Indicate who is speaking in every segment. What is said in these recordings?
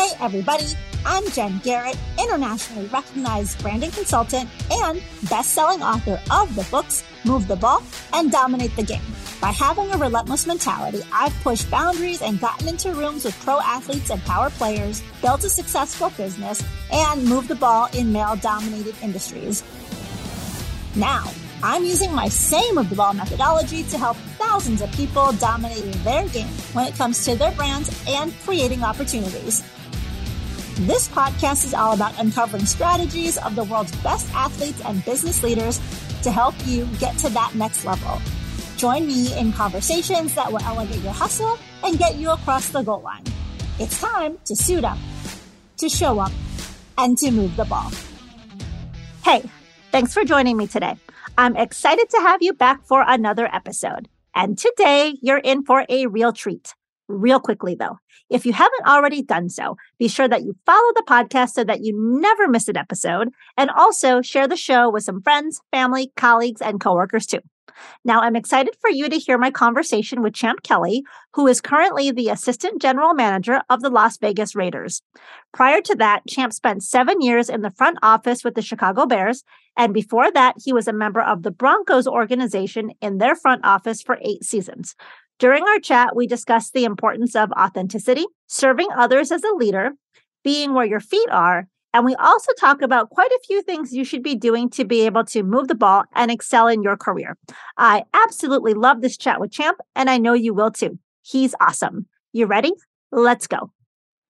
Speaker 1: Hey, everybody. I'm Jen Garrett, internationally recognized branding consultant and best selling author of the books Move the Ball and Dominate the Game. By having a relentless mentality, I've pushed boundaries and gotten into rooms with pro athletes and power players, built a successful business, and moved the ball in male dominated industries. Now, I'm using my same Move the Ball methodology to help thousands of people dominate their game when it comes to their brands and creating opportunities. This podcast is all about uncovering strategies of the world's best athletes and business leaders to help you get to that next level. Join me in conversations that will elevate your hustle and get you across the goal line. It's time to suit up, to show up, and to move the ball. Hey, thanks for joining me today. I'm excited to have you back for another episode. And today you're in for a real treat. Real quickly, though, if you haven't already done so, be sure that you follow the podcast so that you never miss an episode and also share the show with some friends, family, colleagues, and coworkers too. Now, I'm excited for you to hear my conversation with Champ Kelly, who is currently the Assistant General Manager of the Las Vegas Raiders. Prior to that, Champ spent seven years in the front office with the Chicago Bears. And before that, he was a member of the Broncos organization in their front office for eight seasons. During our chat, we discussed the importance of authenticity, serving others as a leader, being where your feet are, and we also talk about quite a few things you should be doing to be able to move the ball and excel in your career. I absolutely love this chat with Champ, and I know you will too. He's awesome. You ready? Let's go.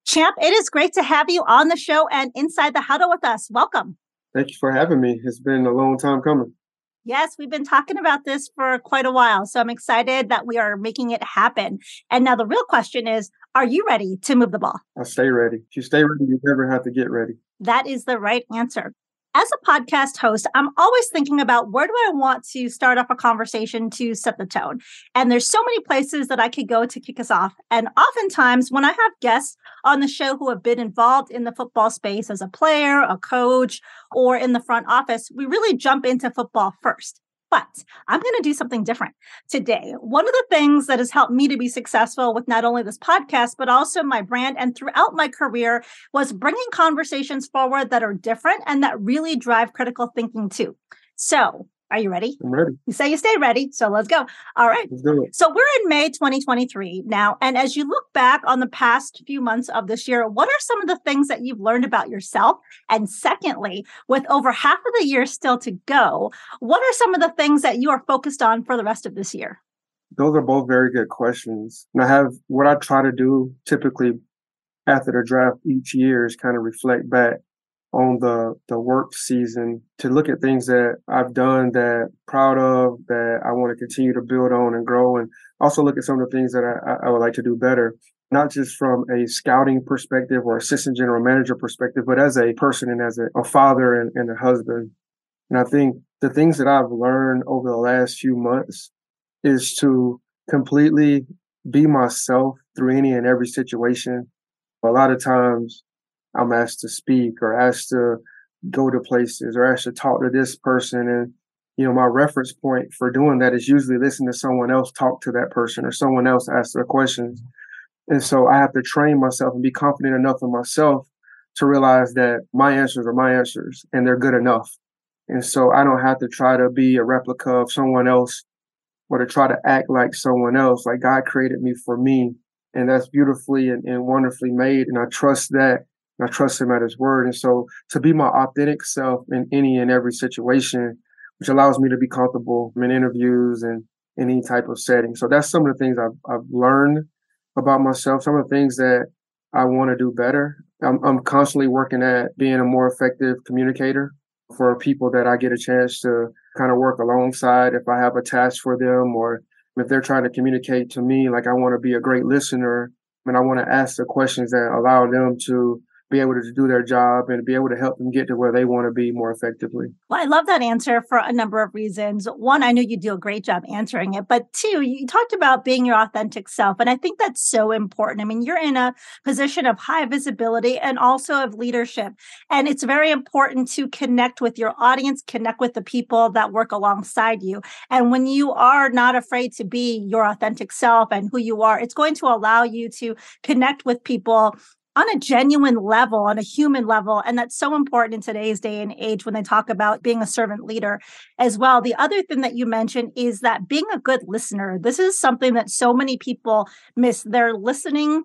Speaker 1: Champ, it is great to have you on the show and inside the huddle with us. Welcome.
Speaker 2: Thank you for having me. It's been a long time coming.
Speaker 1: Yes, we've been talking about this for quite a while. So I'm excited that we are making it happen. And now the real question is Are you ready to move the ball?
Speaker 2: I stay ready. If you stay ready, you never have to get ready.
Speaker 1: That is the right answer. As a podcast host, I'm always thinking about where do I want to start off a conversation to set the tone? And there's so many places that I could go to kick us off. And oftentimes, when I have guests on the show who have been involved in the football space as a player, a coach, or in the front office, we really jump into football first. But I'm going to do something different today. One of the things that has helped me to be successful with not only this podcast, but also my brand and throughout my career was bringing conversations forward that are different and that really drive critical thinking too. So are you ready?
Speaker 2: I'm ready.
Speaker 1: You say you stay ready. So let's go. All right.
Speaker 2: Let's do it.
Speaker 1: So we're in May 2023 now. And as you look back on the past few months of this year, what are some of the things that you've learned about yourself? And secondly, with over half of the year still to go, what are some of the things that you are focused on for the rest of this year?
Speaker 2: Those are both very good questions. And I have what I try to do typically after the draft each year is kind of reflect back on the the work season to look at things that I've done that proud of that I want to continue to build on and grow and also look at some of the things that I, I would like to do better. Not just from a scouting perspective or assistant general manager perspective but as a person and as a, a father and, and a husband. And I think the things that I've learned over the last few months is to completely be myself through any and every situation. A lot of times I'm asked to speak or asked to go to places or asked to talk to this person. And, you know, my reference point for doing that is usually listen to someone else talk to that person or someone else ask their questions. And so I have to train myself and be confident enough in myself to realize that my answers are my answers and they're good enough. And so I don't have to try to be a replica of someone else or to try to act like someone else. Like God created me for me. And that's beautifully and, and wonderfully made. And I trust that I trust him at his word. And so to be my authentic self in any and every situation, which allows me to be comfortable in interviews and any type of setting. So that's some of the things I've, I've learned about myself, some of the things that I want to do better. I'm, I'm constantly working at being a more effective communicator for people that I get a chance to kind of work alongside if I have a task for them or if they're trying to communicate to me, like I want to be a great listener and I want to ask the questions that allow them to be able to do their job and be able to help them get to where they want to be more effectively.
Speaker 1: Well, I love that answer for a number of reasons. One, I know you do a great job answering it, but two, you talked about being your authentic self. And I think that's so important. I mean, you're in a position of high visibility and also of leadership. And it's very important to connect with your audience, connect with the people that work alongside you. And when you are not afraid to be your authentic self and who you are, it's going to allow you to connect with people on a genuine level, on a human level. And that's so important in today's day and age when they talk about being a servant leader as well. The other thing that you mentioned is that being a good listener. This is something that so many people miss. They're listening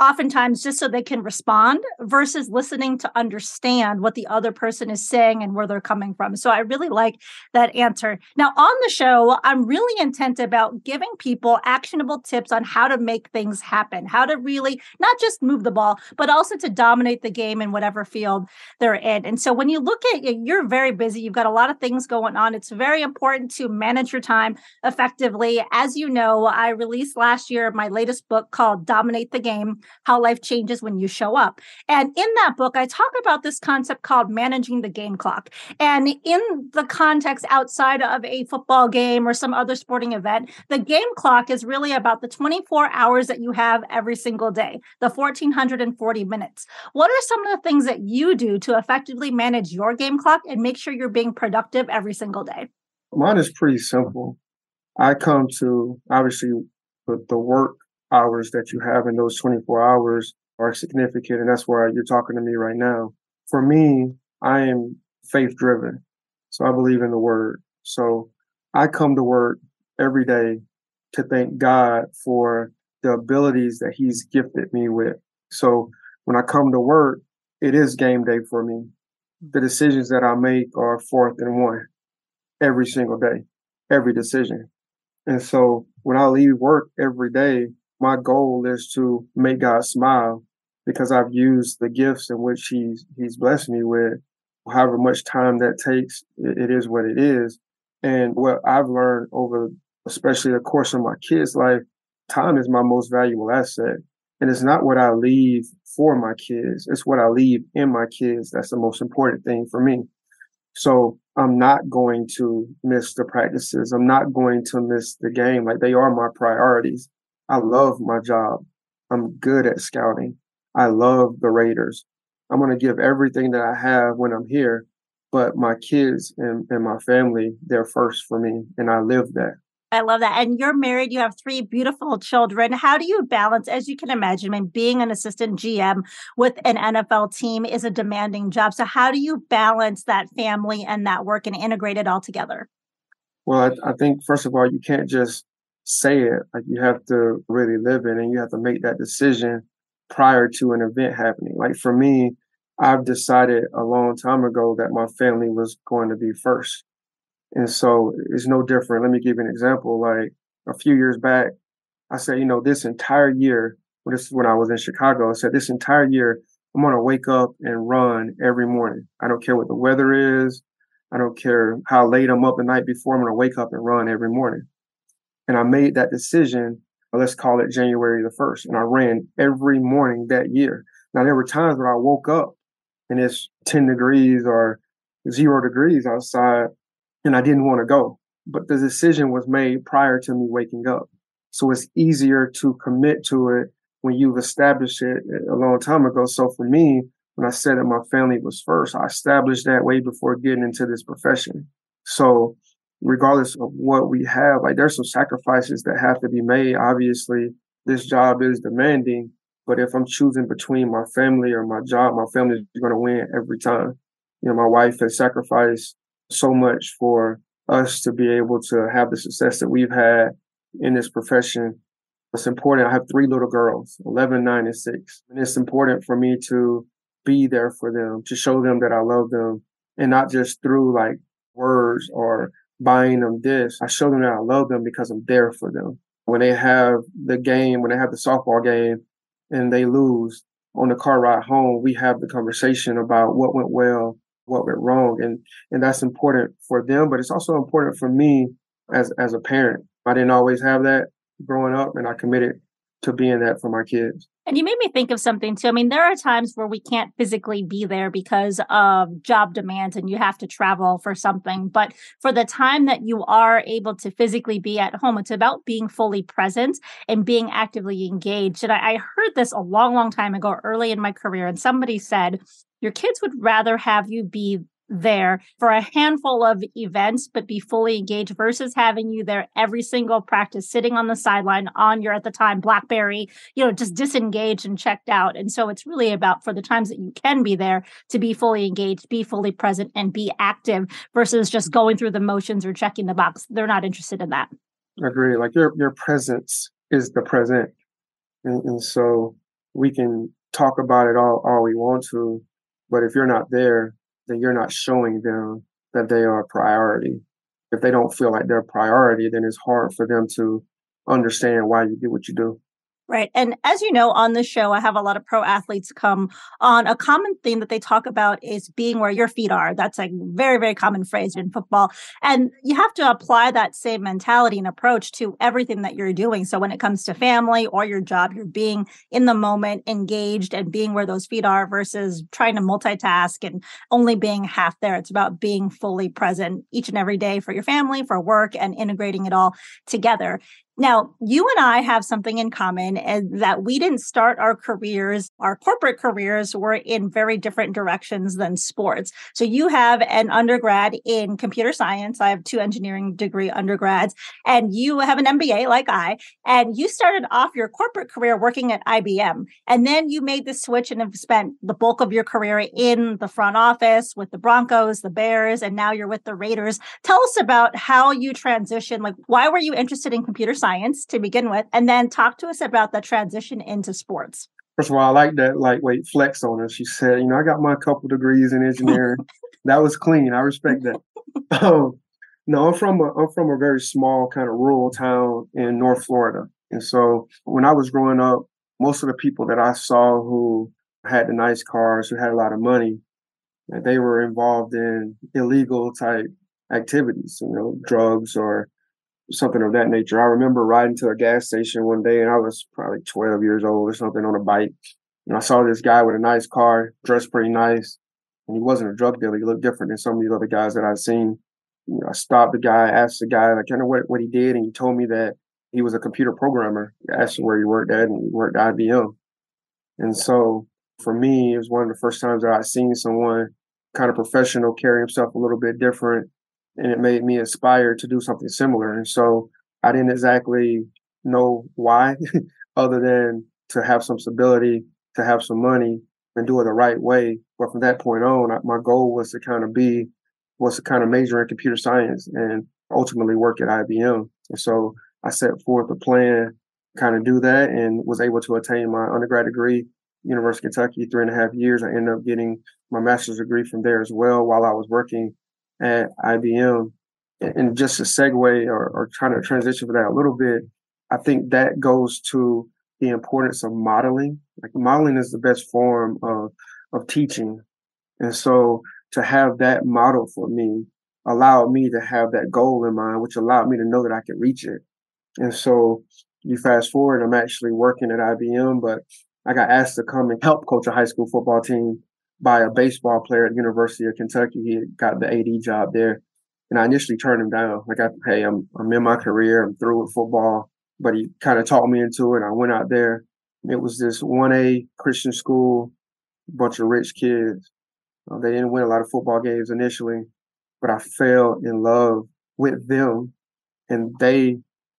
Speaker 1: oftentimes just so they can respond versus listening to understand what the other person is saying and where they're coming from. So I really like that answer. Now, on the show, I'm really intent about giving people actionable tips on how to make things happen, how to really not just move the ball, but also to dominate the game in whatever field they're in. And so when you look at it, you're very busy, you've got a lot of things going on. It's very important to manage your time effectively. As you know, I released last year my latest book called Dominate the Game how life changes when you show up. And in that book, I talk about this concept called managing the game clock. And in the context outside of a football game or some other sporting event, the game clock is really about the 24 hours that you have every single day, the 1440 minutes. What are some of the things that you do to effectively manage your game clock and make sure you're being productive every single day?
Speaker 2: Mine is pretty simple. I come to obviously the, the work hours that you have in those 24 hours are significant. And that's why you're talking to me right now. For me, I am faith driven. So I believe in the word. So I come to work every day to thank God for the abilities that he's gifted me with. So when I come to work, it is game day for me. The decisions that I make are fourth and one every single day, every decision. And so when I leave work every day, my goal is to make God smile because I've used the gifts in which He's He's blessed me with. However much time that takes, it, is what it is. And what I've learned over, especially the course of my kids' life, time is my most valuable asset. And it's not what I leave for my kids; it's what I leave in my kids. That's the most important thing for me. So I'm not going to miss the practices. I'm not going to miss the game. Like they are my priorities. I love my job. I'm good at scouting. I love the Raiders. I'm going to give everything that I have when I'm here, but my kids and, and my family, they're first for me. And I live that.
Speaker 1: I love that. And you're married, you have three beautiful children. How do you balance, as you can imagine, I mean, being an assistant GM with an NFL team is a demanding job. So, how do you balance that family and that work and integrate it all together?
Speaker 2: Well, I, I think, first of all, you can't just say it. Like you have to really live it and you have to make that decision prior to an event happening. Like for me, I've decided a long time ago that my family was going to be first. And so it's no different. Let me give you an example. Like a few years back, I said, you know, this entire year, this is when I was in Chicago, I said, this entire year, I'm going to wake up and run every morning. I don't care what the weather is. I don't care how late I'm up the night before. I'm going to wake up and run every morning. And I made that decision, let's call it January the 1st. And I ran every morning that year. Now, there were times when I woke up and it's 10 degrees or zero degrees outside and I didn't want to go. But the decision was made prior to me waking up. So it's easier to commit to it when you've established it eh, a long time ago. So for me, when I said that my family was first, I established that way before getting into this profession. So regardless of what we have, like there's some sacrifices that have to be made. Obviously, this job is demanding, but if I'm choosing between my family or my job, my family is going to win every time. You know, my wife has sacrificed so much for us to be able to have the success that we've had in this profession. It's important. I have three little girls, 11, 9, and 6. And it's important for me to be there for them, to show them that I love them and not just through like words or buying them this. I show them that I love them because I'm there for them. When they have the game, when they have the softball game and they lose on the car ride home, we have the conversation about what went well, what went wrong. And, and that's important for them, but it's also important for me as, as a parent. I didn't always have that growing up and I committed to being that for my kids.
Speaker 1: And you made me think of something too. I mean, there are times where we can't physically be there because of job demands and you have to travel for something. But for the time that you are able to physically be at home, it's about being fully present and being actively engaged. And I, I heard this a long, long time ago, early in my career. And somebody said, your kids would rather have you be there for a handful of events, but be fully engaged versus having you there every single practice, sitting on the sideline on your, at the time, Blackberry, you know, just disengaged and checked out. And so it's really about for the times that you can be there to be fully engaged, be fully present, and be active versus just going through the motions or checking the box. They're not interested in that.
Speaker 2: I agree. Like your, your presence is the present. And, and so we can talk about it all, all we want to, but if you're not there, then you're not showing them that they are a priority. If they don't feel like they're a priority, then it's hard for them to understand why you do what you do.
Speaker 1: Right. And as you know, on this show, I have a lot of pro athletes come on. A common theme that they talk about is being where your feet are. That's a very, very common phrase in football. And you have to apply that same mentality and approach to everything that you're doing. So when it comes to family or your job, you're being in the moment, engaged, and being where those feet are versus trying to multitask and only being half there. It's about being fully present each and every day for your family, for work, and integrating it all together. Now, you and I have something in common and that we didn't start our careers, our corporate careers were in very different directions than sports. So you have an undergrad in computer science. I have two engineering degree undergrads and you have an MBA like I, and you started off your corporate career working at IBM. And then you made the switch and have spent the bulk of your career in the front office with the Broncos, the Bears, and now you're with the Raiders. Tell us about how you transitioned. Like, why were you interested in computer science? Science to begin with, and then talk to us about the transition into sports.
Speaker 2: First of all, I like that lightweight flex on her. She said, you know, I got my couple degrees in engineering. that was clean. I respect that. um, no, I'm from a I'm from a very small kind of rural town in North Florida. And so when I was growing up, most of the people that I saw who had the nice cars, who had a lot of money, they were involved in illegal type activities, you know, drugs or something of that nature. I remember riding to a gas station one day and I was probably 12 years old or something on a bike. And I saw this guy with a nice car, dressed pretty nice. And he wasn't a drug dealer. He looked different than some of these other guys that I'd seen. You know, I stopped the guy, asked the guy like kind of what, what he did. And he told me that he was a computer programmer. I asked him where he worked at and he worked at IBM. And so for me, it was one of the first times that I'd seen someone kind of professional carry himself a little bit different and it made me aspire to do something similar. And so I didn't exactly know why, other than to have some stability, to have some money, and do it the right way. But from that point on, my goal was to kind of be, was to kind of major in computer science and ultimately work at IBM. And so I set forth a plan, kind of do that, and was able to attain my undergrad degree, University of Kentucky, three and a half years. I ended up getting my master's degree from there as well while I was working at IBM. And just a segue or, or trying to transition for that a little bit, I think that goes to the importance of modeling. Like modeling is the best form of of teaching. And so to have that model for me allowed me to have that goal in mind, which allowed me to know that I could reach it. And so you fast forward, I'm actually working at IBM, but I got asked to come and help coach a high school football team by a baseball player at the University of Kentucky. He got the AD job there. And I initially turned him down. Like, I, hey, I'm, I'm in my career. I'm through with football. But he kind of talked me into it. I went out there. It was this 1A Christian school, bunch of rich kids. Uh, they didn't win a lot of football games initially, but I fell in love with them and they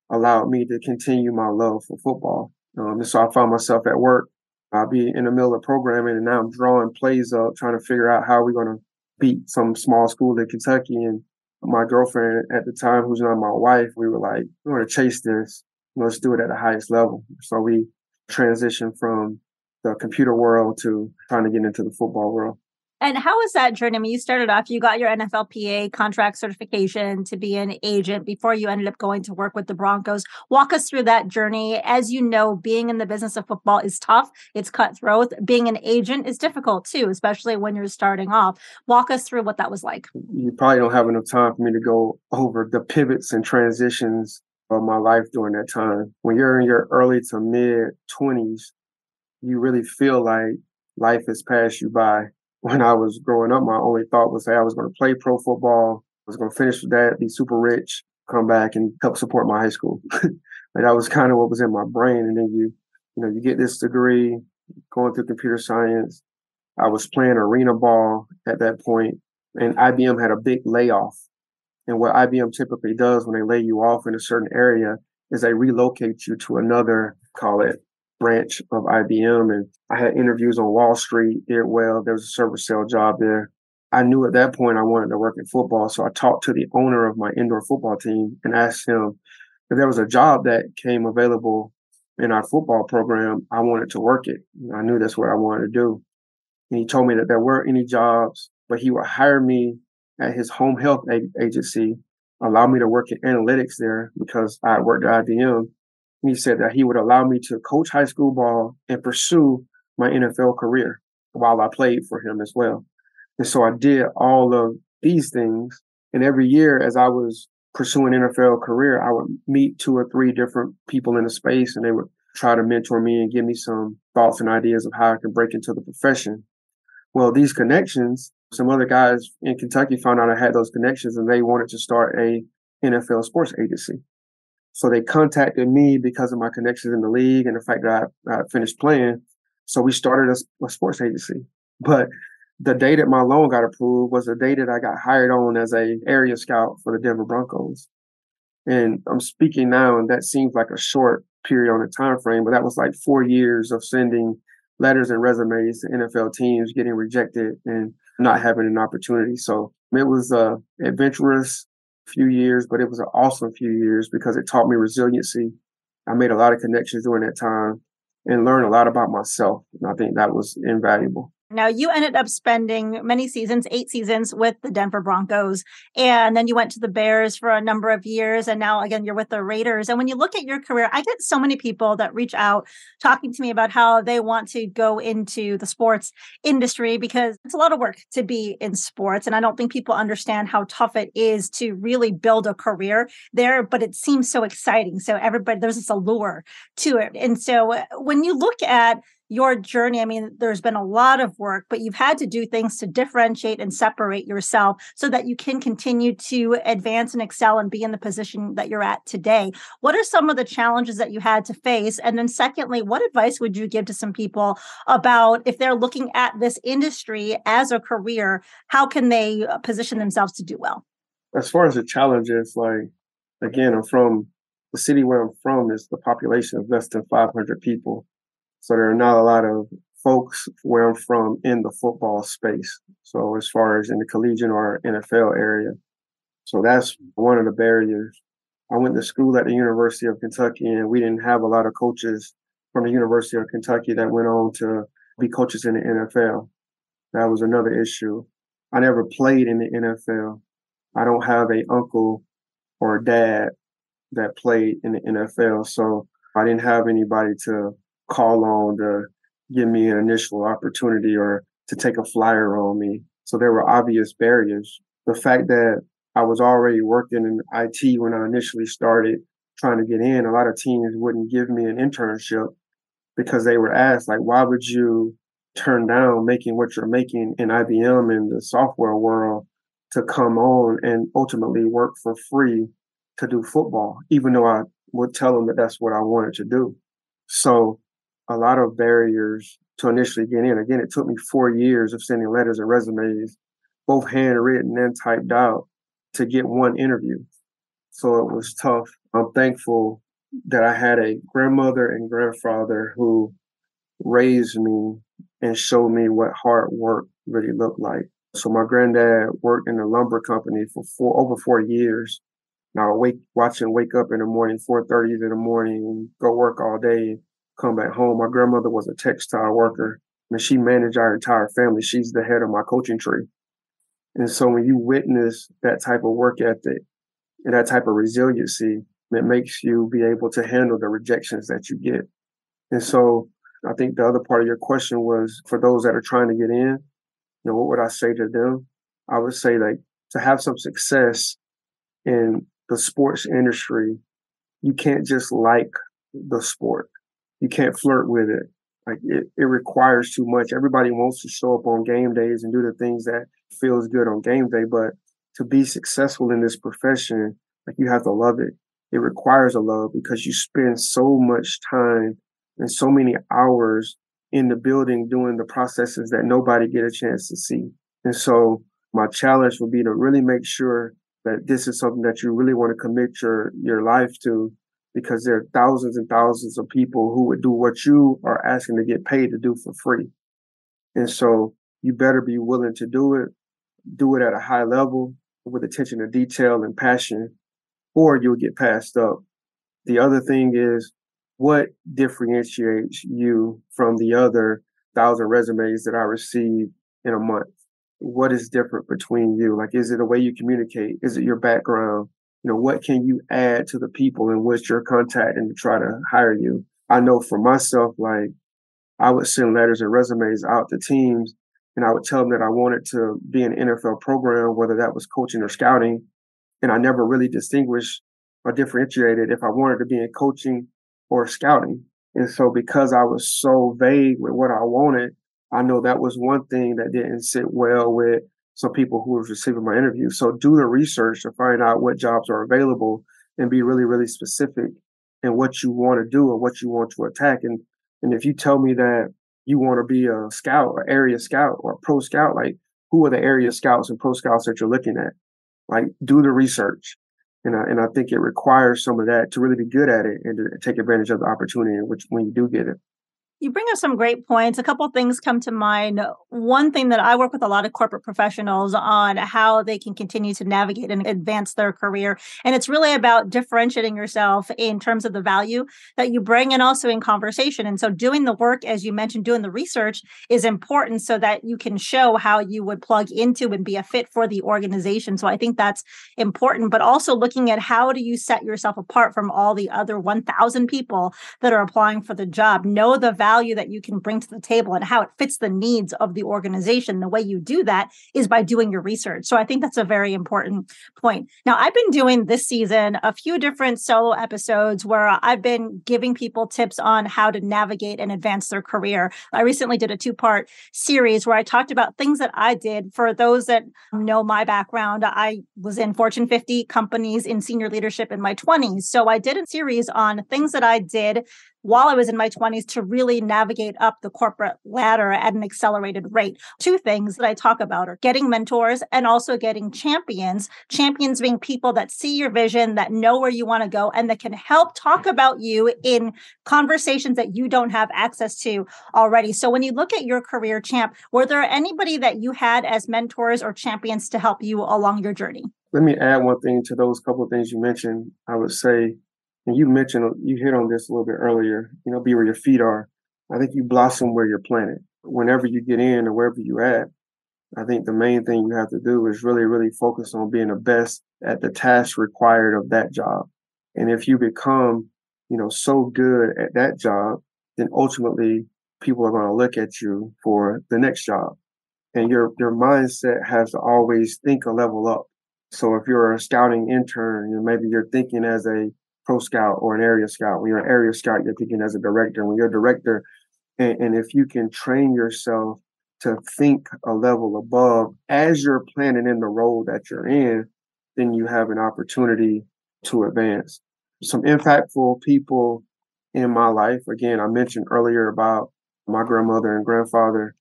Speaker 2: allowed me to continue my love for football. Um, and so I found myself at work I'll be in the middle of programming and now I'm drawing plays up, trying to figure out how we're going to beat some small school in Kentucky. And my girlfriend at the time, who's not my wife, we were like, we want to chase this. Let's do it at the highest level. So we transitioned from the computer world to trying to get into the football world.
Speaker 1: And how was that journey? I mean, you started off, you got your NFLPA contract certification to be an agent before you ended up going to work with the Broncos. Walk us through that journey. As you know, being in the business of football is tough, it's cutthroat. Being an agent is difficult too, especially when you're starting off. Walk us through what that was like.
Speaker 2: You probably don't have enough time for me to go over the pivots and transitions of my life during that time. When you're in your early to mid 20s, you really feel like life has passed you by when I was growing up, my only thought was, hey, I was going to play pro football. I was going to finish with that, be super rich, come back and help support my high school. that was kind of what was in my brain. And then you, you know, you get this degree, going through computer science. I was playing arena ball at that and IBM had a big layoff. And what IBM typically does when they lay you off in a certain area is they relocate you to another, call it branch of IBM. And I had interviews on Wall Street, did well. There was a service cell job there. I knew at that point I wanted to work in football. So I talked to the owner of my indoor football team and asked him if there was a job that came available in our football program, I wanted to work it. I knew that's what I wanted to do. And he told me that there weren't any jobs, but he would hire me at his home health agency, allow me to work in analytics there because I worked at IBM. He said that he would allow me to coach high school ball and pursue my NFL career while I played for him as well. And so I did all of these things. And every year, as I was pursuing NFL career, I would meet two or three different people in the space and they would try to mentor me and give me some thoughts and ideas of how I can break into the profession. Well, these connections, some other guys in Kentucky found out I had those connections and they wanted to start a NFL sports agency. So they contacted me because of my connections in the league and the fact that I, I finished playing. So we started a, a sports agency. But the day that my loan got approved was the day that I got hired on as a area scout for the Denver Broncos. And I'm speaking now, and that seems like a short period on the time frame, but that was like four years of sending letters and resumes to NFL teams, getting rejected and not having an opportunity. So it was a adventurous few years, but it was an awesome few years because it taught me resiliency. I made a lot of connections during that time and learned a lot about myself. And I think that was invaluable.
Speaker 1: Now, you ended up spending many seasons, eight seasons with the Denver Broncos, and then you went to the Bears for a number of years. And now, again, you're with the Raiders. And when you look at your career, I get so many people that reach out talking to me about how they want to go into the sports industry because it's a lot of work to be in sports. And I don't think people understand how tough it is to really build a career there, but it seems so exciting. So, everybody, there's this allure to it. And so, uh, when you look at your journey, I mean, there's been a lot of work, but you've had to do things to differentiate and separate yourself so that you can continue to advance and excel and be in the position that you're at today. What are some of the challenges that you had to face? And then, secondly, what advice would you give to some people about if they're looking at this industry as a career, how can they uh, position themselves to do well?
Speaker 2: As far as the challenges, like, again, I'm from the city where I'm from is the population of less than 500 people so there are not a lot of folks where I'm from in the football space. So as far as in the collegiate or NFL area. So that's one of the barriers. I went to school at the University of Kentucky and we didn't have a lot of coaches from the University of Kentucky that went on to be coaches in the NFL. That was another issue. I never played in the NFL. I don't have a uncle or dad that played in the NFL. So I didn't have anybody to call on to give me an initial opportunity or to take a flyer on me. So there were obvious barriers. The fact that I was already working in IT when I initially started trying to get in, a lot of teams wouldn't give me an internship because they were asked, like, why would you turn down making what you're making in IBM in the software world to come on and ultimately work for free to do football, even though I would tell them that that's what I wanted to do. So a lot of barriers to initially get in. Again, it took me four years of sending letters and resumes, both handwritten and typed out, to get one interview. So it was tough. I'm thankful that I had a grandmother and grandfather who raised me and showed me what hard work really looked like. So my granddad worked in a lumber company for four over four years. Now I wake watch him wake up in the morning, four thirty in the morning, go work all day, come back home. My grandmother was a textile worker and she managed our entire family. She's the head of my coaching tree. And so when you witness that type of work ethic and that type of resiliency, it makes you be able to handle the rejections that you get. And so I think the other part of your question was for those that are trying to get in, you know, what would I say to them? I would say like to have some success in the sports industry, you can't just like the sport you can't flirt with it. Like it, it requires too much. Everybody wants to show up on game days and do the things that feels good on game day, but to be successful in this profession, like you have to love it. It requires a love because you spend so much time and so many hours in the building doing the processes that nobody get a chance to see. And so My challenge would be to really make sure that this is something that you really want to commit your your life to because there are thousands and thousands of people who would do what you are asking to get paid to do for free. And so you better be willing to do it, do it at a high level with attention to detail and passion, or you'll get passed up. The other thing is what differentiates you from the other thousand resumes that I receive in a month? What is different between you? Like, is it the way you communicate? Is it your background? You know, what can you add to the people in which you're contacting to try to hire you? I know for myself, like, I would send letters and resumes out to teams and I would tell them that I wanted to be an NFL program, whether that was coaching or scouting. And I never really distinguished or differentiated if I wanted to be in coaching or scouting. And so because I was so vague with what I wanted, I know that was one thing that didn't sit well with some people who was receiving my interview. So do the research to find out what jobs are available and be really, really specific in what you want to do or what you want to attack. And and if you tell me that you want to be a scout or area scout or pro scout, like who are the area scouts and pro scouts that you're looking at? Like do the research. And I, and I think it requires some of that to really be good at it and to take advantage of the opportunity which when you do get it.
Speaker 1: You bring up some great points. A couple things come to mind. One thing that I work with a lot of corporate professionals on how they can continue to navigate and advance their career. And it's really about differentiating yourself in terms of the value that you bring and also in conversation. And so doing the work, as you mentioned, doing the research is important so that you can show how you would plug into and be a fit for the organization. So I think that's important, but also looking at how do you set yourself apart from all the other 1,000 people that are applying for the job. Know the value value that you can bring to the table and how it fits the needs of the organization. The way you do that is by doing your research. So I think that's a very important point. Now, I've been doing this season a few different solo episodes where I've been giving people tips on how to navigate and advance their career. I recently did a two part series where I talked about things that I did. For those that know my background, I was in Fortune 50 companies in senior leadership in my 20s. So I did a series on things that I did while I was in my 20s to really navigate up the corporate ladder at an accelerated rate. Two things that I talk about are getting mentors and also getting champions. Champions being people that see your vision, that know where you want to go, and that can help talk about you in conversations that you don't have access to already. So when you look at your career champ, were there anybody that you had as mentors or champions to help you along your journey?
Speaker 2: Let me add one thing to those couple of things you mentioned. I would say and you mentioned you hit on this a little bit earlier. You know, be where your feet are. I think you blossom where you're planted. Whenever you get in or wherever you're at, I think the main thing you have to do is really, really focus on being the best at the task required of that job. And if you become, you know, so good at that job, then ultimately people are going to look at you for the next job. And your your mindset has to always think a level up. So if you're a scouting intern, you know, maybe you're thinking as a pro scout or an area scout. When you're an area scout, you're thinking as a director. When you're a director, and, and if you can train yourself to think a level above as you're planning in the role that you're in, then you have an opportunity to advance. Some impactful people in my life. Again, I mentioned earlier about my grandmother and grandfather.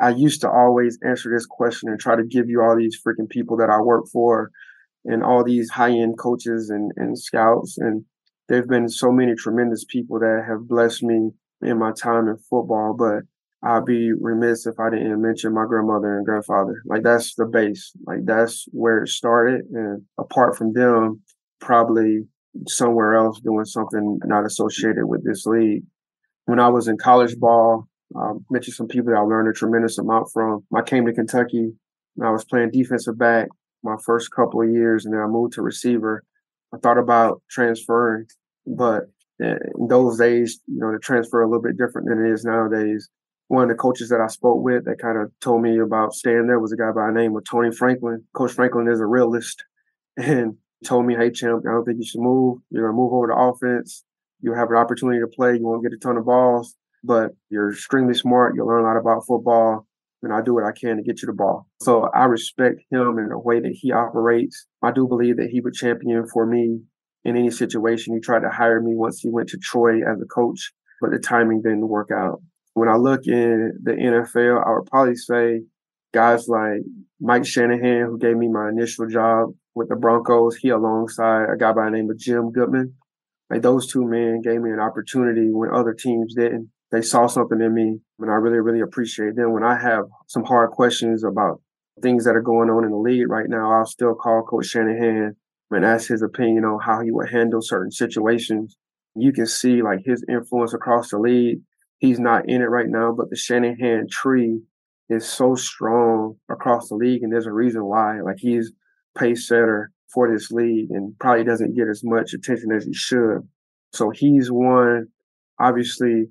Speaker 2: I used to always answer this question and try to give you all these freaking people that I work for and all these high end coaches and, and scouts. And there have been so many tremendous people that have blessed me in my time in football, but I'd be remiss if I didn't mention my grandmother and grandfather. Like that's the base. Like that's where it started. And apart from them, probably somewhere else doing something not associated with this league. When I was in college ball, I mentioned some people that I learned a tremendous amount from. I came to Kentucky and I was playing defensive back my first couple of years, and then I moved to receiver. I thought about transferring but eh, in those days, you know, the transfer a little bit different than it is nowadays. One of the coaches that I spoke with that kind of told me about staying there was a guy by the name of Tony Franklin. Coach Franklin is a realist and told me, Hey, champ, I don't think you should move. You're going to move over to offense. You'll have an opportunity to play. You won't get a ton of balls, but you're extremely smart. You'll learn a lot about football and I do what I can to get you the ball. So I respect him in the way that he operates. I do believe that he would champion for me in any situation. He tried to hire me once he went to Troy as a coach, but the timing didn't work out. When I look in the NFL, I would probably say guys like Mike Shanahan, who gave me my initial job with the Broncos, he alongside a guy by the name of Jim Goodman. Like those two men gave me an opportunity when other teams didn't. They saw something in me, and I really, really appreciate them. When I have some hard questions about things that are going on in the league right now, I'll still call Coach Shanahan and ask his opinion on how he would handle certain situations. You can see like his influence across the league. He's not in it right now, but the Shanahan tree is so strong across the league, and there's a reason why. Like he's pace setter for this league, and probably doesn't get as much attention as he should. So he's one. Obviously,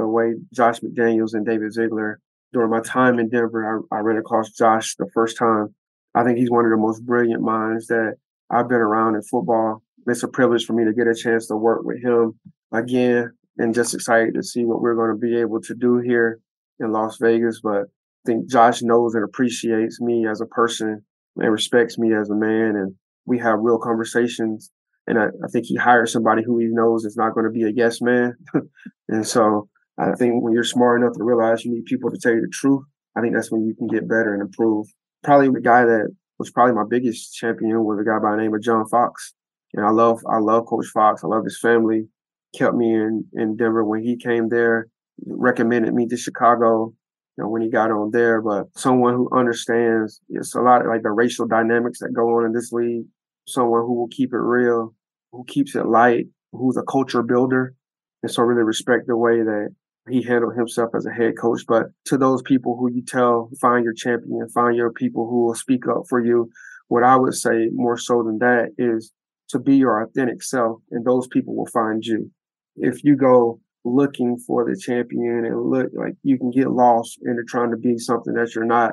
Speaker 2: the way Josh McDaniels and David Ziegler during my time in Denver, I, I ran across Josh the first time. I think he's one of the most brilliant minds that I've been around in football. It's a privilege for me to get a chance to work with him again and just excited to see what we're going to be able to do here in Las Vegas. But I think Josh knows and appreciates me as a person and respects me as a man. And we have real conversations. And I, I think he hired somebody who he knows is not going to be a yes man. and so I think when you're smart enough to realize you need people to tell you the truth, I think that's when you can get better and improve. Probably the guy that was probably my biggest champion was a guy by the name of John Fox. And I love I love Coach Fox. I love his family. Kept me in in Denver when he came there. Recommended me to Chicago. You know, when he got on there, but someone who understands it's a lot of, like the racial dynamics that go on in this league. Someone who will keep it real, who keeps it light, who's a culture builder, and so really respect the way that he handled himself as a head coach. But to those people who you tell, find your champion, find your people who will speak up for you. What I would say more so than that is to be your authentic self, and those people will find you. If you go looking for the champion and look like you can get lost into trying to be something that you're not,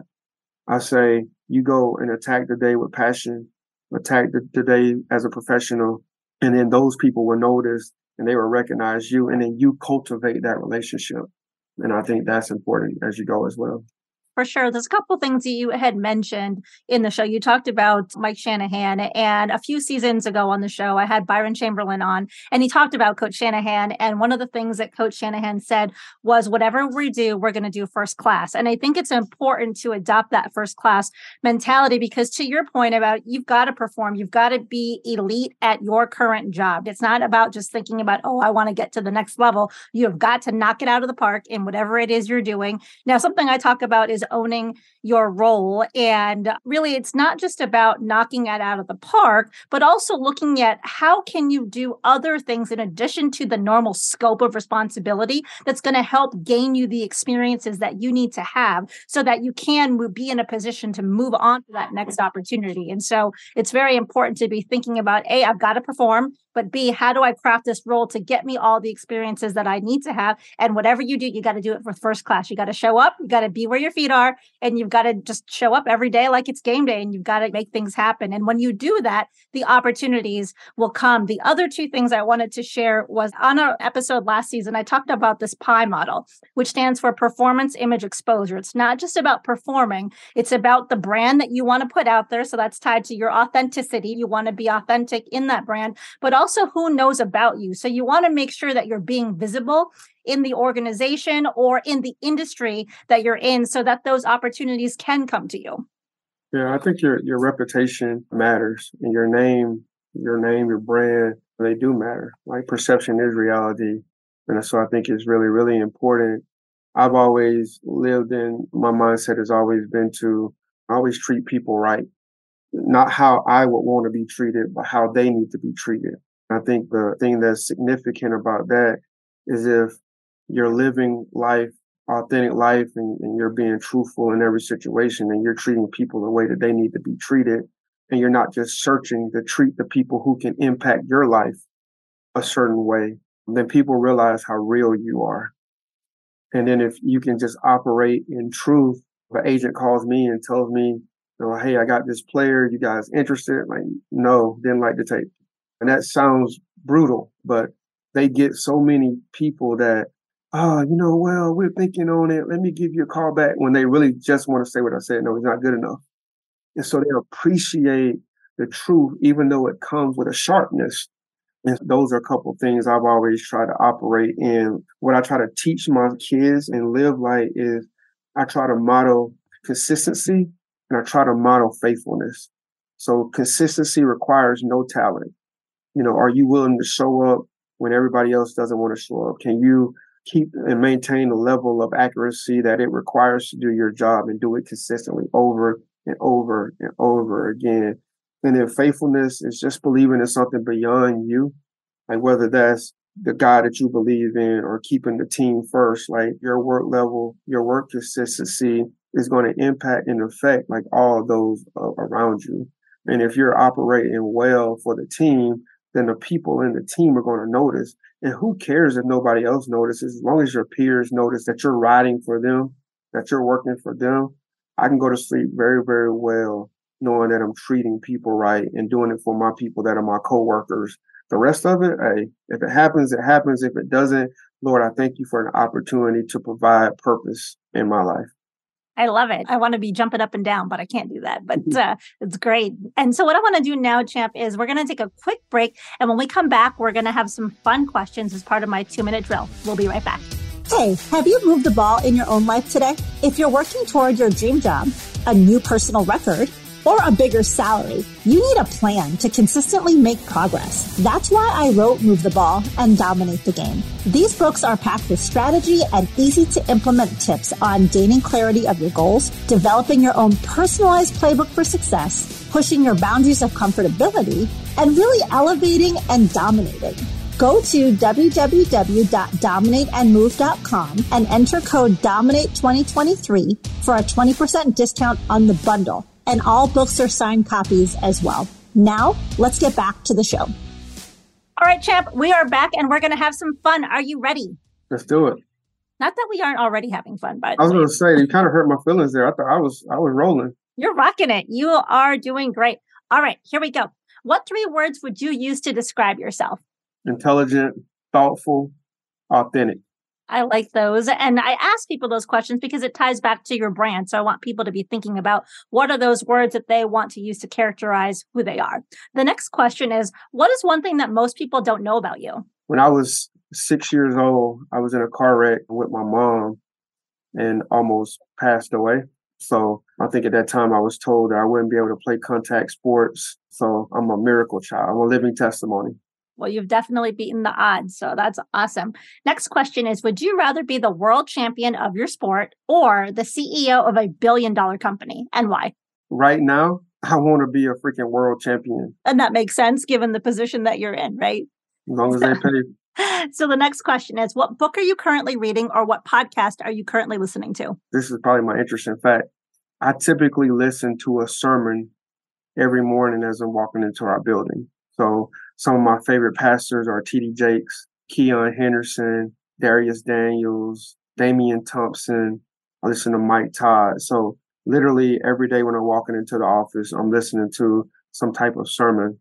Speaker 2: I say you go and attack the day with passion, attack the, the day as a professional, and then those people will notice and they will recognize you and then you cultivate that relationship. And I think that's important as you go as well.
Speaker 1: For sure. There's a couple things that you had mentioned in the show. You talked about Mike Shanahan, and a few seasons ago on the show, I had Byron Chamberlain on, and he talked about Coach Shanahan. And one of the things that Coach Shanahan said was, whatever we do, we're going to do first class. And I think it's important to adopt that first class mentality because, to your point about you've got to perform, you've got to be elite at your current job. It's not about just thinking about, oh, I want to get to the next level. You have got to knock it out of the park in whatever it is you're doing. Now, something I talk about is owning your role. And really, it's not just about knocking it out of the park, but also looking at how can you do other things in addition to the normal scope of responsibility that's going to help gain you the experiences that you need to have so that you can be in a position to move on to that next opportunity. And so it's very important to be thinking about, A, I've got to perform but B, how do I craft this role to get me all the experiences that I need to have? And whatever you do, you got to do it for first class. You got to show up, you got to be where your feet are, and you've got to just show up every day like it's game day and you've got to make things happen. And when you do that, the opportunities will come. The other two things I wanted to share was on an episode last season, I talked about this PIE model, which stands for performance image exposure. It's not just about performing, it's about the brand that you want to put out there. So that's tied to your authenticity. You want to be authentic in that brand, but also also who knows about you. So you want to make sure that you're being visible in the organization or in the industry that you're in so that those opportunities can come to you.
Speaker 2: Yeah, I think your your reputation matters and your name, your name, your brand, they do matter. Like perception is reality. And so I think it's really, really important. I've always lived in my mindset has always been to always treat people right. Not how I would want to be treated, but how they need to be treated. I think the thing that's significant about that is if you're living life, authentic life, and, and, you're being truthful in every situation and you're treating people the way that they need to be treated, and you're not just searching to treat the people who can impact your life a certain way, then people realize how real you are. And then if you can just operate in truth, the agent calls me and tells me, you know, hey, I got this player, you guys interested? Like, no, didn't like the tape. And that sounds brutal, but they get so many people that, oh, you know, well, we're thinking on it. Let me give you a call back when they really just want to say what I said. No, he's not good enough. And so they appreciate the truth, even though it comes with a sharpness. And those are a couple things I've always tried to operate in. What I try to teach my kids and live like is I try to model consistency and I try to model faithfulness. So consistency requires no talent. You know, are you willing to show up when everybody else doesn't want to show up? Can you keep and maintain the level of accuracy that it requires to do your job and do it consistently over and over and over again? And then faithfulness is just believing in something beyond you, like whether that's the God that you believe in or keeping the team first, like your work level, your work consistency is going to impact and affect like all those uh, around you. And if you're operating well for the team, then the people in the team are going to notice. And who cares if nobody else notices? As long as your peers notice that you're riding for them, that you're working for them, I can go to sleep very, very well knowing that I'm treating people right and doing it for my people that are my coworkers. The rest of it, hey, if it happens, it happens. If it doesn't, Lord, I thank you for an opportunity to provide purpose in my life.
Speaker 1: I love it. I want to be jumping up and down, but I can't do that. But uh, it's great. And so, what I want to do now, Champ, is we're going to take a quick break. And when we come back, we're going to have some fun questions as part of my two minute drill. We'll be right back.
Speaker 3: Hey, have you moved the ball in your own life today? If you're working toward your dream job, a new personal record, or a bigger salary, you need a plan to consistently make progress. That's why I wrote Move the Ball and Dominate the Game. These books are packed with strategy and easy to implement tips on gaining clarity of your goals, developing your own personalized playbook for success, pushing your boundaries of comfortability, and really elevating and dominating. Go to www.dominateandmove.com and enter code DOMINATE2023 for a 20% discount on the bundle and all books are signed copies as well. Now, let's get back to the show.
Speaker 1: All right, champ, we are back and we're going to have some fun. Are you ready?
Speaker 2: Let's do it.
Speaker 1: Not that we aren't already having fun, but
Speaker 2: I was going to say you kind of hurt my feelings there. I thought I was I was rolling.
Speaker 1: You're rocking it. You are doing great. All right, here we go. What three words would you use to describe yourself?
Speaker 2: Intelligent, thoughtful, authentic.
Speaker 1: I like those. And I ask people those questions because it ties back to your brand. So I want people to be thinking about what are those words that they want to use to characterize who they are. The next question is what is one thing that most people don't know about you?
Speaker 2: When I was six years old, I was in a car wreck with my mom and almost passed away. So I think at that time I was told that I wouldn't be able to play contact sports. So I'm a miracle child. I'm a living testimony.
Speaker 1: Well, you've definitely beaten the odds. So that's awesome. Next question is Would you rather be the world champion of your sport or the CEO of a billion dollar company and why?
Speaker 2: Right now, I want to be a freaking world champion.
Speaker 1: And that makes sense given the position that you're in, right?
Speaker 2: As long as they pay.
Speaker 1: so the next question is What book are you currently reading or what podcast are you currently listening to?
Speaker 2: This is probably my interesting fact. I typically listen to a sermon every morning as I'm walking into our building. So some of my favorite pastors are T.D. Jakes, Keion Henderson, Dharius Daniels, Damian Thompson. I listen to Mike Todd. So literally every day when I'm walking into the office, I'm listening to some type of sermon.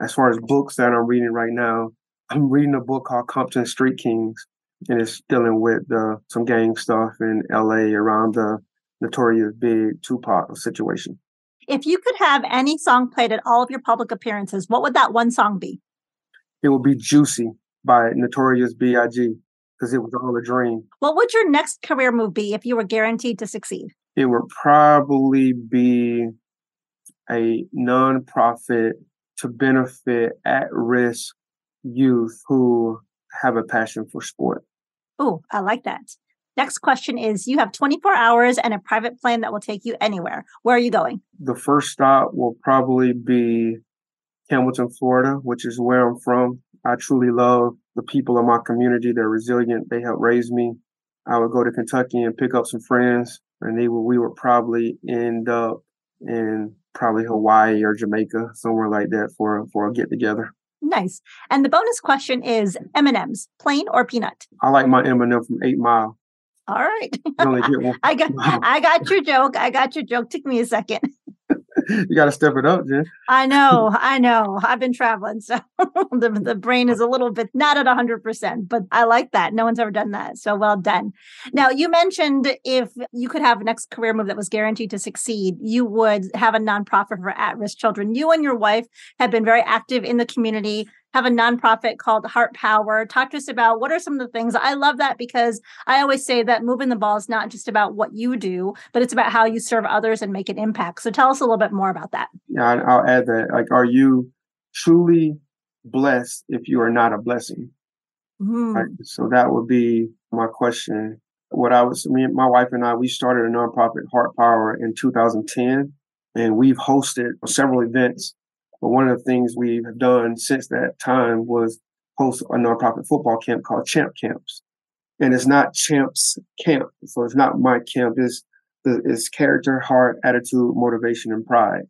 Speaker 2: As far as books that I'm reading right now, I'm reading a book called Compton Street Kings, and it's dealing with uh, some gang stuff in LA around the Notorious B.I.G. Tupac situation.
Speaker 1: If you could have any song played at all of your public appearances, what would that one song be?
Speaker 2: It would be Juicy by Notorious B.I.G. because it was all a dream.
Speaker 1: What would your next career move be if you were guaranteed to succeed?
Speaker 2: It would probably be a nonprofit to benefit at risk youth who have a passion for sport.
Speaker 1: Oh, I like that. Next question is you have 24 hours and a private plane that will take you anywhere. Where are you going?
Speaker 2: The first stop will probably be Hamilton, Florida, which is where I'm from. I truly love the people of my community. They're resilient. They help raise me. I would go to Kentucky and pick up some friends, and they would, we would probably end up in probably Hawaii or Jamaica, somewhere like that for for a get together.
Speaker 1: Nice. And the bonus question is M and M's, plain or peanut?
Speaker 2: I like my M and m from Eight Mile.
Speaker 1: All right. I got I got your joke. I got your joke. Took me a second.
Speaker 2: you got to step it up, Jen.
Speaker 1: I know, I know. I've been traveling, so the, the brain is a little bit not at 100%, but I like that. No one's ever done that. So well done. Now, you mentioned if you could have a next career move that was guaranteed to succeed, you would have a nonprofit for at risk children. You and your wife have been very active in the community have a nonprofit called Heart Power. Talk to us about what are some of the things. I love that because I always say that moving the ball is not just about what you do, but it's about how you serve others and make an impact. So tell us a little bit more about that.
Speaker 2: Yeah, I'll add that. Like, are you truly blessed if you are not a blessing? Mm. Right? So that would be my question. What I was, me my wife and I, we started a nonprofit Heart Power in 2010, and we've hosted several events. But one of the things we have done since that time was host a nonprofit football camp called Champ Camps. And it's not Champs Camp. So it's not my camp. It's the, it's character, heart, attitude, motivation, and pride.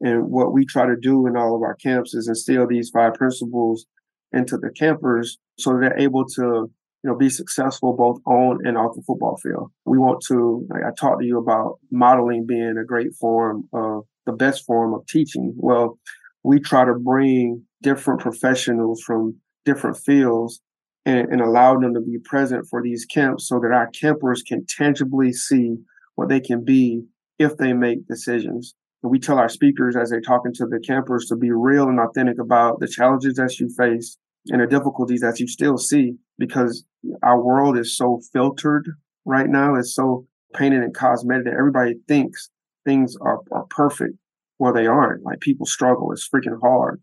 Speaker 2: And what we try to do in all of our camps is instill these five principles into the campers so they're able to you know be successful both on and off the football field. We want to like I talked to you about modeling being a great form of the best form of teaching. Well, we try to bring different professionals from different fields and, and allow them to be present for these camps so that our campers can tangibly see what they can be if they make decisions. And we tell our speakers as they're talking to the campers to be real and authentic about the challenges that you face and the difficulties that you still see because our world is so filtered right now. It's so painted and cosmetic that everybody thinks things are, are perfect. Well, they aren't. Like people struggle. It's freaking hard.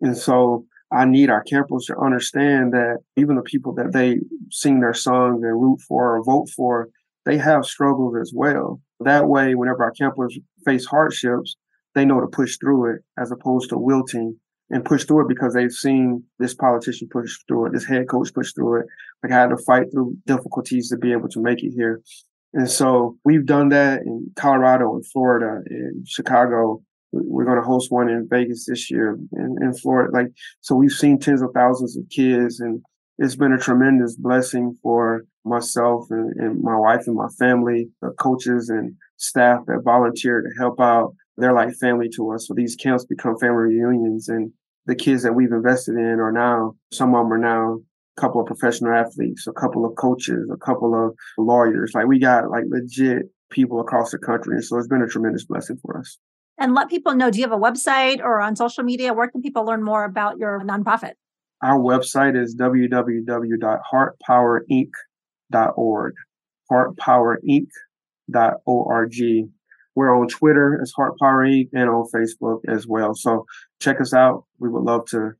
Speaker 2: And so I need our campers to understand that even the people that they sing their songs and root for or vote for, they have struggles as well. That way, whenever our campers face hardships, they know to push through it as opposed to wilting and push through it because they've seen this politician push through it, this head coach push through it. Like I had to fight through difficulties to be able to make it here. And so we've done that in Colorado and Florida and Chicago. We're going to host one in Vegas this year in, in Florida. Like, so we've seen tens of thousands of kids and it's been a tremendous blessing for myself and, and my wife and my family, the coaches and staff that volunteer to help out. They're like family to us. So these camps become family reunions and the kids that we've invested in are now, some of them are now couple of professional athletes, a couple of coaches, a couple of lawyers. Like we got like legit people across the country. And so it's been a tremendous blessing for us.
Speaker 1: And let people know, do you have a website or on social media? Where can people learn more about your nonprofit?
Speaker 2: Our website is www.heartpowerinc.org. Heartpowerinc.org. We're on Twitter as Heart Power Inc. and on Facebook as well. So check us out. We would love to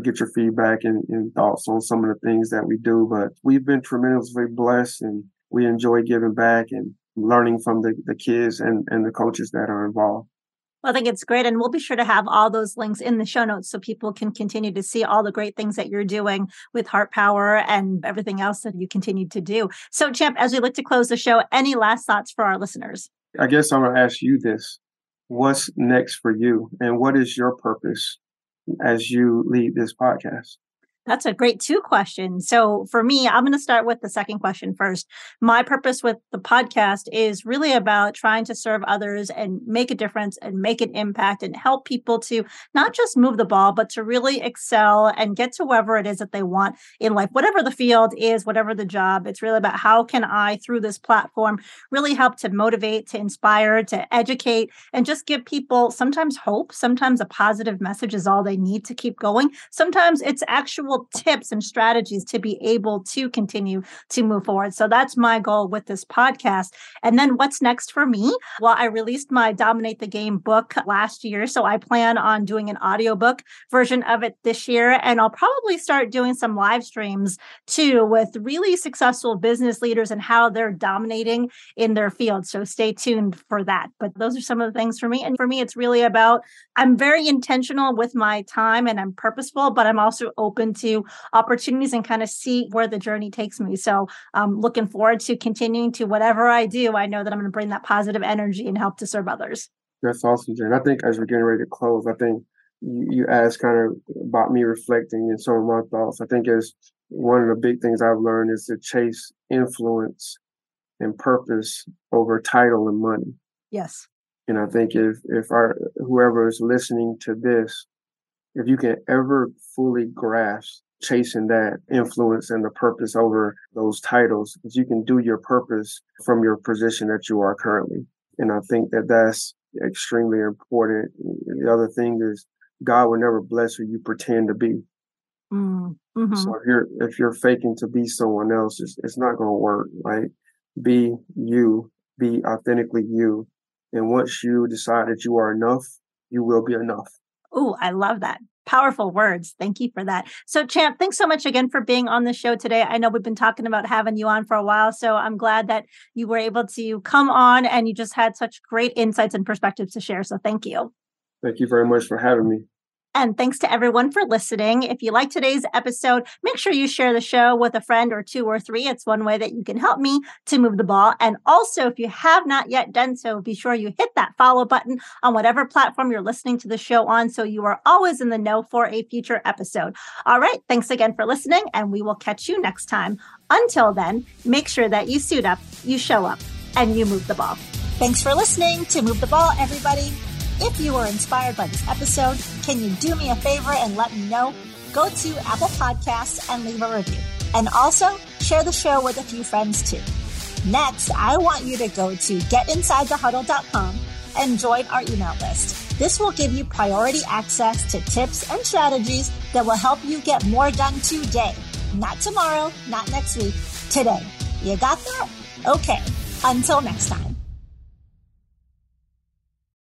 Speaker 2: get your feedback and, and, thoughts on some of the things that we do. But we've been tremendously blessed and we enjoy giving back and learning from the, the kids and, and the coaches that are involved.
Speaker 1: Well, I think it's great. And we'll be sure to have all those links in the show notes so people can continue to see all the great things that you're doing with Heart Power and everything else that you continue to do. So, Champ, as we look to close the show, any last thoughts for our listeners?
Speaker 2: I guess I'm going to ask you this. What's next for you? And what is your purpose as you lead this podcast?
Speaker 1: That's a great two questions. So for me, I'm going to start with the second question first. My purpose with the podcast is really about trying to serve others and make a difference and make an impact and help people to not just move the ball, but to really excel and get to wherever it is that they want in life, whatever the field is, whatever the job. It's really about how can I, through this platform, really help to motivate, to inspire, to educate, and just give people sometimes hope. Sometimes a positive message is all they need to keep going. Sometimes it's actual tips and strategies to be able to continue to move forward. So that's my goal with this podcast. And then what's next for me? Well, I released my Dominate the Game book last year. So I plan on doing an audiobook version of it this year. And I'll probably start doing some live streams too with really successful business leaders and how they're dominating in their field. So stay tuned for that. But those are some of the things for me. And for me, it's really about I'm very intentional with my time and I'm purposeful, but I'm also open to opportunities and kind of see where the journey takes me. So I'm um, looking forward to continuing to whatever I do. I know that I'm going to bring that positive energy and help to serve others.
Speaker 2: That's awesome, Jen. I think as we're getting ready to close, I think you, you asked kind of about me reflecting and some of my thoughts. I think as one of the big things I've learned is to chase influence and purpose over title and money.
Speaker 1: Yes.
Speaker 2: And I think if if our whoever is listening to this, if you can ever fully grasp chasing that influence and the purpose over those titles, because you can do your purpose from your position that you are currently. And I think that that's extremely important. The other thing is God will never bless who you pretend to be. Mm-hmm. So if you're if you're faking to be someone else, it's, it's not going to work. Like be you, be authentically you, and once you decide that you are enough, you will be enough.
Speaker 1: Oh, I love that. Powerful words. Thank you for that. So, Champ, thanks so much again for being on the show today. I know we've been talking about having you on for a while, so I'm glad that you were able to come on and you just had such great insights and perspectives to share. So, thank you.
Speaker 2: Thank you very much for having me.
Speaker 1: And thanks to everyone for listening. If you like today's episode, make sure you share the show with a friend or two or three. It's one way that you can help me to move the ball. And also, if you have not yet done so, be sure you hit that follow button on whatever platform you're listening to the show on so you are always in the know for a future episode. All right. Thanks again for listening, and we will catch you next time. Until then, make sure that you suit up, you show up, and you move the ball.
Speaker 3: Thanks for listening to Move the Ball, everybody. If you were inspired by this episode, can you do me a favor and let me know? Go to Apple Podcasts and leave a review. And also share the show with a few friends too. Next, I want you to go to getinsidethehuddle.com and join our email list. This will give you priority access to tips and strategies that will help you get more done today. Not tomorrow, not next week, today. You got that? Okay. Until next time.